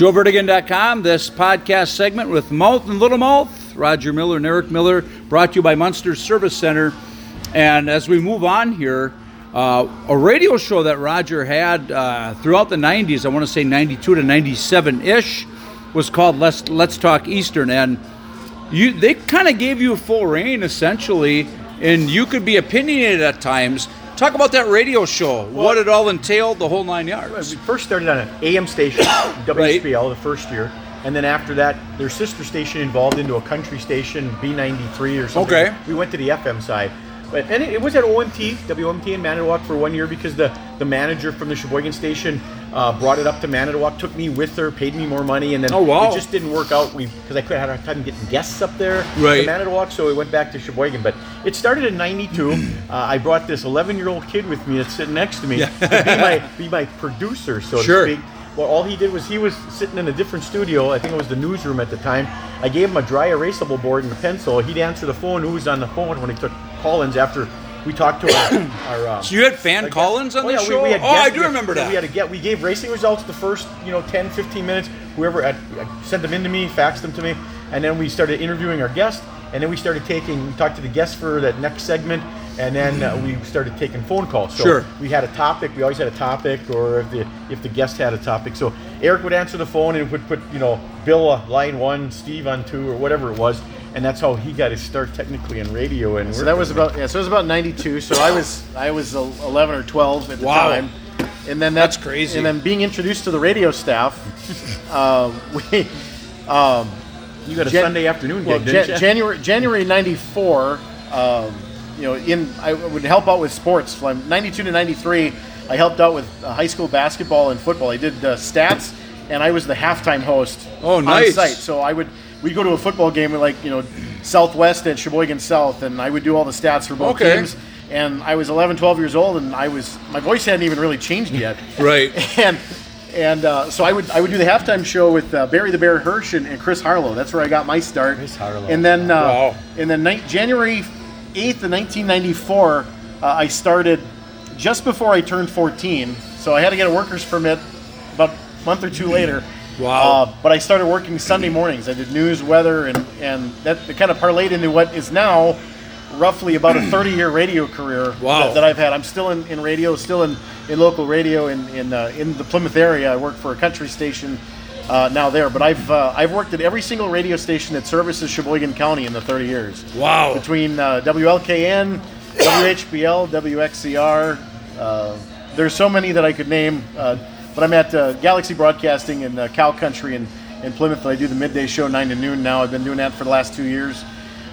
JoeVerdegan.com, this podcast segment with Mouth and Little Mouth, Roger Mueller and Eric Mueller, brought to you by Munster Service Center. And as we move on here, uh, a radio show that Roger had uh, throughout the 90s, I want to say 92 to 97 ish, was called Let's, Let's Talk Eastern. And you, they kind of gave you full reign essentially, and you could be opinionated at times. Talk about that radio show, what it all entailed, the whole nine yards. We first started on an AM station, WSPL, the first year. And then after that, their sister station evolved into a country station, B93 or something. Okay. We went to the FM side. But, and it, it was at OMT, WOMT in Manitowoc for one year because the, the manager from the Sheboygan station uh, brought it up to Manitowoc, took me with her, paid me more money, and then Oh, wow. it just didn't work out. We because I could have had a hard time getting guests up there Right. to Manitowoc, so we went back to Sheboygan. But it started in '92. uh, I brought this 11 year old kid with me that's sitting next to me to be my be my producer, so Sure. to speak. Well, all he did was he was sitting in a different studio. I think it was the newsroom at the time. I gave him a dry erasable board and a pencil. He'd answer the phone. Who was on the phone when he took call-ins after we talked to our. our uh, So you had fan our call-ins on oh, the yeah, show? We, had oh, I do we had- remember that. We had a get. We gave racing results the first, you know, 10, 15 minutes. Whoever I sent them in to me, faxed them to me, and then we started interviewing our guests. And then we started taking, we talked to the guests for that next segment, and then uh, we started taking phone calls. So Sure. we had a topic. We always had a topic, or if the if the guest had a topic. So Eric would answer the phone and would put, you know, Bill on line one, Steve on two, or whatever it was, and that's how he got his start technically in radio. And So that was about yeah. So it was about '92. So I was I was 11 or 12 at the Wow. time, and then That's crazy. And then being introduced to the radio staff, uh, we um, you got a Jan- Sunday afternoon well, gig, didn't Jan- you? January January '94. Um, you know, in I would help out with sports from '92 to '93. I helped out with uh, high school basketball and football. I did uh, stats, and I was the halftime host. Oh, nice. On site, so I would we go to a football game with like you know Southwest at Sheboygan South, and I would do all the stats for both Okay. teams. And I was 11, 12 years old, and I was my voice hadn't even really changed yet. Right. and and uh, so I would I would do the halftime show with uh, Barry the Bear Hirsch and, and Chris Harlow. That's where I got my start. Chris Harlow. And then uh, Wow. and then ni- January eighth of nineteen ninety four, uh, I started just before I turned fourteen. So I had to get a worker's permit about a month or two later. Wow. Uh, but I started working Sunday mornings. I did news, weather, and and that kind of parlayed into what is now roughly about a 30 year radio career Wow. that, that I've had. I'm still in, in radio, still in, in local radio in in, uh, in the Plymouth area. I work for a country station uh, now there, but I've uh, I've worked at every single radio station that services Sheboygan County in the 30 years. Wow. Between uh, WLKN, WHBL, WXCR, uh, there's so many that I could name. But I'm at uh, Galaxy Broadcasting in uh, Cow Country in, in Plymouth. I do the midday show nine to noon now. I've been doing that for the last two years.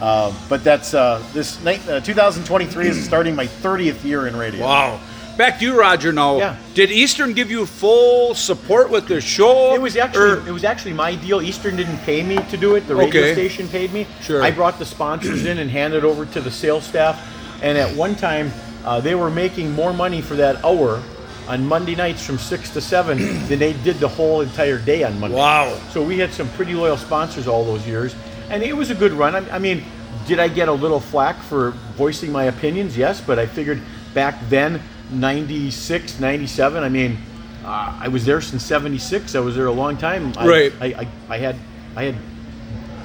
Uh, but that's uh, this night, uh, 2023 is starting my 30th year in radio. Wow. Back to you, Roger. Now, Yeah. did Eastern give you full support with the show? It was actually Or- it was actually my deal. Eastern didn't pay me to do it. The radio Okay. station paid me. Sure. I brought the sponsors in and handed over to the sales staff. And at one time, uh, they were making more money for that hour on Monday nights from six to seven than they did the whole entire day on Monday. Wow. So we had some pretty loyal sponsors all those years, and it was a good run. I, I mean, did I get a little flack for voicing my opinions? Yes, but I figured back then, 96, 97, I mean, uh, I was there since 76. I was there a long time. I, Right. I, I, I had I had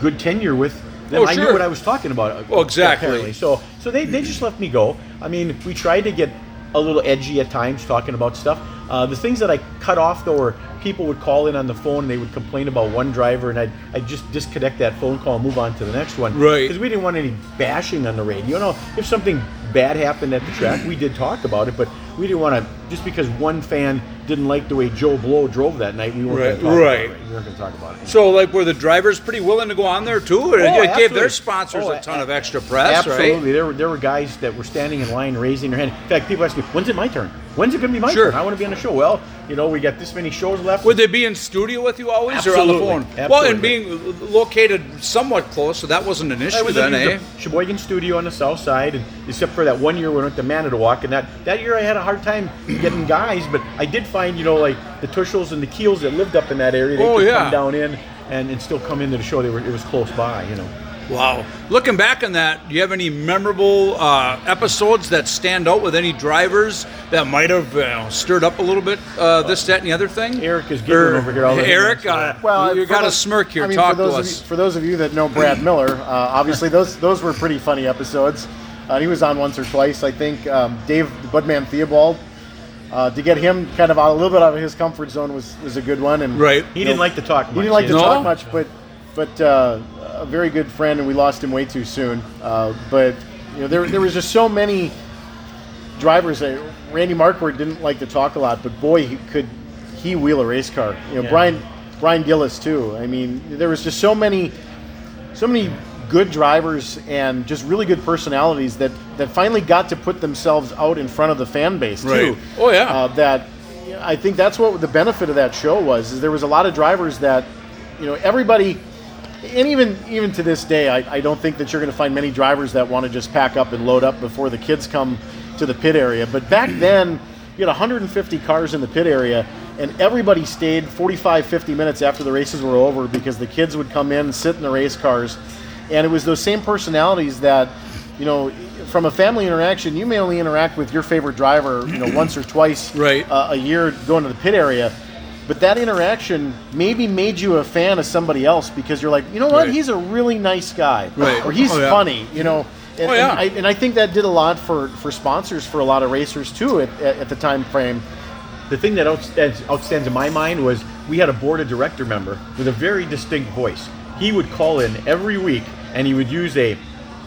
good tenure with them. Oh, I knew what I was talking about. uh, Well, exactly. apparently. So so they, they just let me go. I mean, we tried to get a little edgy at times talking about stuff. Uh, the things that I cut off though were people would call in on the phone and they would complain about one driver and I'd, I'd just disconnect that phone call and move on to the next one. Right. Because we didn't want any bashing on the radio. You know, if something bad happened at the track, we did talk about it, but we didn't want to, just because one fan didn't like the way Joe Blow drove that night, we weren't Right, going to talk right. about it. We weren't going to talk about it. So, like, were the drivers pretty willing to go on there too? Or Oh, it gave their sponsors Oh, a ton a- of extra press, Absolutely. right? There were there were guys that were standing in line raising their hand. In fact, people asked me, "When's it my turn? When's it going to be my Sure. turn? I want to be on the show." Well, you know, we got this many shows left. Would they be in studio with you always, or on the phone? Absolutely. Well, and being located somewhat close, so that wasn't an issue was then, eh? the Sheboygan studio on the south side, and except for that one year we went to Manitowoc, and that, that year I had a hard time getting guys, but I did find, you know, like the Tushels and the Keels that lived up in that area, they Oh, could yeah. come down in and, and still come into the show. They were it was close by, you know. Wow. Looking back on that, do you have any memorable uh, episodes that stand out with any drivers that might have you know, stirred up a little bit uh, this, that, and the other thing? Eric is giggling over here all the Eric, time, so- uh, Well, you for got a smirk here. I mean, Talk for those to of us. You, for those of you that know Brad Miller, uh, obviously those those were pretty funny episodes. Uh, he was on once or twice, I think. Um, Dave Budman Theobald, uh, to get him kind of out, a little bit out of his comfort zone was, was a good one. And Right. He didn't like to talk much. he didn't like to No? talk much, but but uh, a very good friend, and we lost him way too soon. Uh, but you know, there there was just so many drivers. That, Randy Markward didn't like to talk a lot, but boy, he could he wheel a race car. You know, Yeah. Brian Brian Gillis too. I mean, there was just so many so many good drivers and just really good personalities that that finally got to put themselves out in front of the fan base too. Right. Oh, yeah. Uh, that I think that's what the benefit of that show was. Is there was a lot of drivers that you know everybody. And even even to this day, I, I don't think that you're going to find many drivers that want to just pack up and load up before the kids come to the pit area. But back then, you had 150 cars in the pit area, and everybody stayed 45, 50 minutes after the races were over because the kids would come in and sit in the race cars. And it was those same personalities that, you know, from a family interaction, you may only interact with your favorite driver, you know, once or twice Right. uh, a year going to the pit area. But that interaction maybe made you a fan of somebody else because you're like, you know what, Right. he's a really nice guy, Right. or he's Oh, yeah. funny, you know. And, Oh, yeah. and, I, and I think that did a lot for, for sponsors for a lot of racers too at, at, at the time frame. The thing that outstands, outstands in my mind was we had a board of director member with a very distinct voice. He would call in every week and he would use a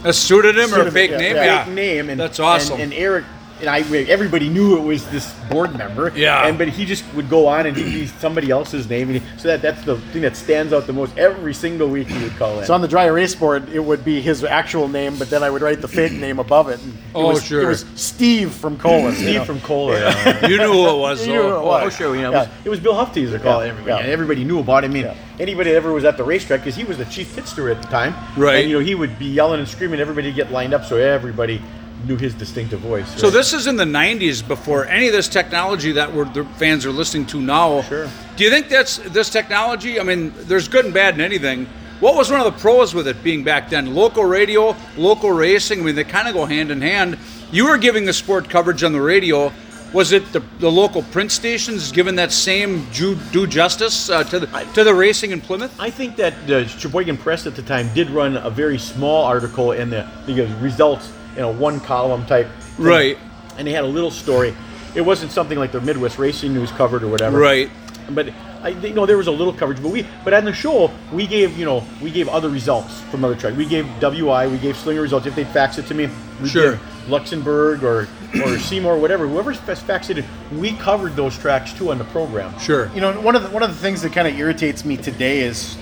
A pseudonym or a Pseudonym, fake yeah, name? yeah. fake name, and That's awesome. And, and Eric and I, everybody knew it was this board member. Yeah. And but he just would go on and he'd be somebody else's name, and he, so that that's the thing that stands out the most. Every single week he would call in. So on the dry erase board, it would be his actual name, but then I would write the fake name above it. And it Oh, was, sure. It was Steve from Colas. you Steve know. from Cola. Yeah. you knew who it was, You knew who it oh, was. Oh, sure. You know, it, Yeah. was, it was Bill Hufte's call. Yeah, Everybody, yeah. everybody knew about him. I mean, Yeah. anybody that ever was at the racetrack because he was the chief pit steward at the time. Right. And you know, he would be yelling and screaming. Everybody get lined up so everybody knew his distinctive voice. So this is in the '90s, before any of this technology that we're, the fans are listening to now. Sure. Do you think that's this technology? I mean, there's good and bad in anything. What was one of the pros with it being back then? Local radio, local racing. I mean, they kind of go hand in hand. You were giving the sport coverage on the radio. Was it the, the local print stations giving that same due, due justice uh, to the to the racing in Plymouth? I think that the Sheboygan Press at the time did run a very small article in the, the results in a one column type. thing. Right. And they had a little story. It wasn't something like the Midwest Racing News covered or whatever. Right. But I, you know, there was a little coverage. But we, but on the show, we gave, you know, we gave other results from other tracks. We gave WI, we gave Slinger results. If they faxed it to me, we Sure. Luxembourg or or Seymour, whatever, whoever faxed it, we covered those tracks too on the program. Sure. You know, one of the one of the things that kind of irritates me today is,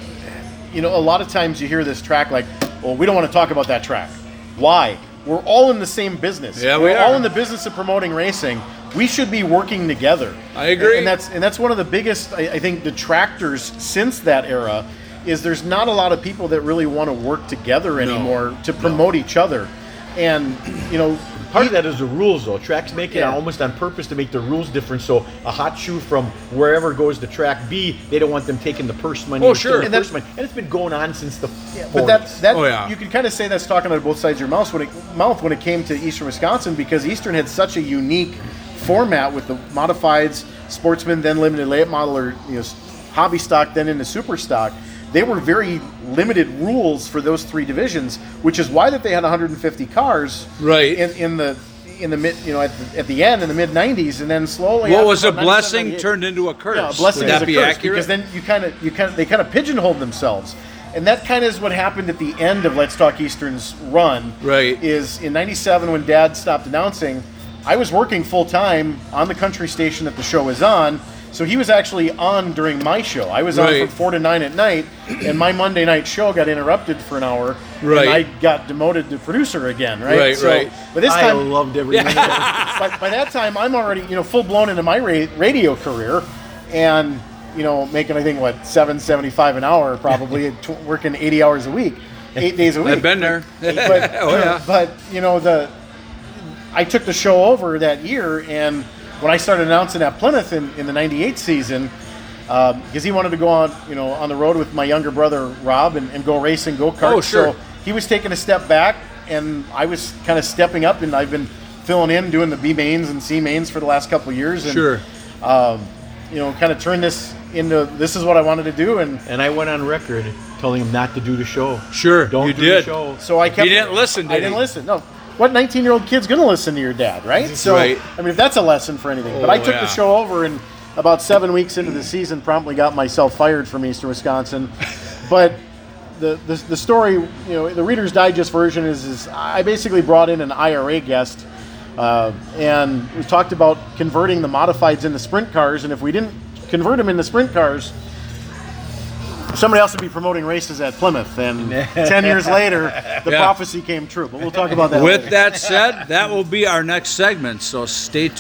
you know, a lot of times you hear this track like, "Well, we don't want to talk about that track." Why? We're all in the same business. Yeah, we We're all in the business of promoting racing. We should be working together. I agree. And that's and that's one of the biggest, I, I think, detractors since that era. Is there's not a lot of people that really want to work together anymore to promote each other, and you know, Part of that is the rules, though. Tracks make it Yeah. almost on purpose to make the rules different. So a hot shoe from wherever goes to track B, they don't want them taking the purse money. Oh, sure. And the purse money. And it's been going on since the. Yeah, But that 40s. that Oh, yeah. you could kind of say that's talking out of both sides of your mouth when it mouth when it came to Eastern Wisconsin because Eastern had such a unique format with the modifieds, sportsman, then limited late model or you know hobby stock, then into super stock. They were very limited rules for those three divisions, which is why that they had 150 cars Right. in, in the in the mid you know at the, at the end in the mid 90s and then slowly What was a blessing turned into a curse? yeah, a blessing Would that is a be curse accurate? because then you kind of you kind of they kind of pigeonholed themselves, and that kind of is what happened at the end of Let's Talk Eastern's run. Right. Is in '97 when Dad stopped announcing, I was working full time on the country station that the show was on. So he was actually on during my show. I was on from four to nine at night, and my Monday night show got interrupted for an hour, Right. and I got demoted to producer again. Right. Right, so, right. But this time, I loved every minute it. by, by that time, I'm already you know full blown into my ra- radio career, and you know making I think what seven seventy five an hour probably tw- working eighty hours a week, eight days a week. I've been there. But, oh yeah. but you know the I took the show over that year, and when I started announcing at Plymouth in, in the '98 season. Because he wanted to go on, you know, on the road with my younger brother Rob and, and go racing go kart. Oh, sure. So he was taking a step back, and I was kind of stepping up, and I've been filling in, doing the B mains and C mains for the last couple of years, and Sure. um, you know, kind of turned this into this is what I wanted to do, and And I went on record telling him not to do the show. Sure, Don't you do did. the show. so I kept. didn't listen, I did didn't he? listen. No. What 19 year old kid's going to listen to your dad, right? So, Right. I mean, if that's a lesson for anything. but I Oh, took yeah. the show over, and about seven weeks into the season, promptly got myself fired from Eastern Wisconsin. but the, the the story, you know, the Reader's Digest version is is I basically brought in an IRA guest, uh, and we talked about converting the modifieds into sprint cars, and if we didn't convert them into sprint cars. Somebody else would be promoting races at Plymouth, and ten years later, the Yeah. prophecy came true. But we'll talk about that. With later. that said, that will be our next segment. So stay tuned.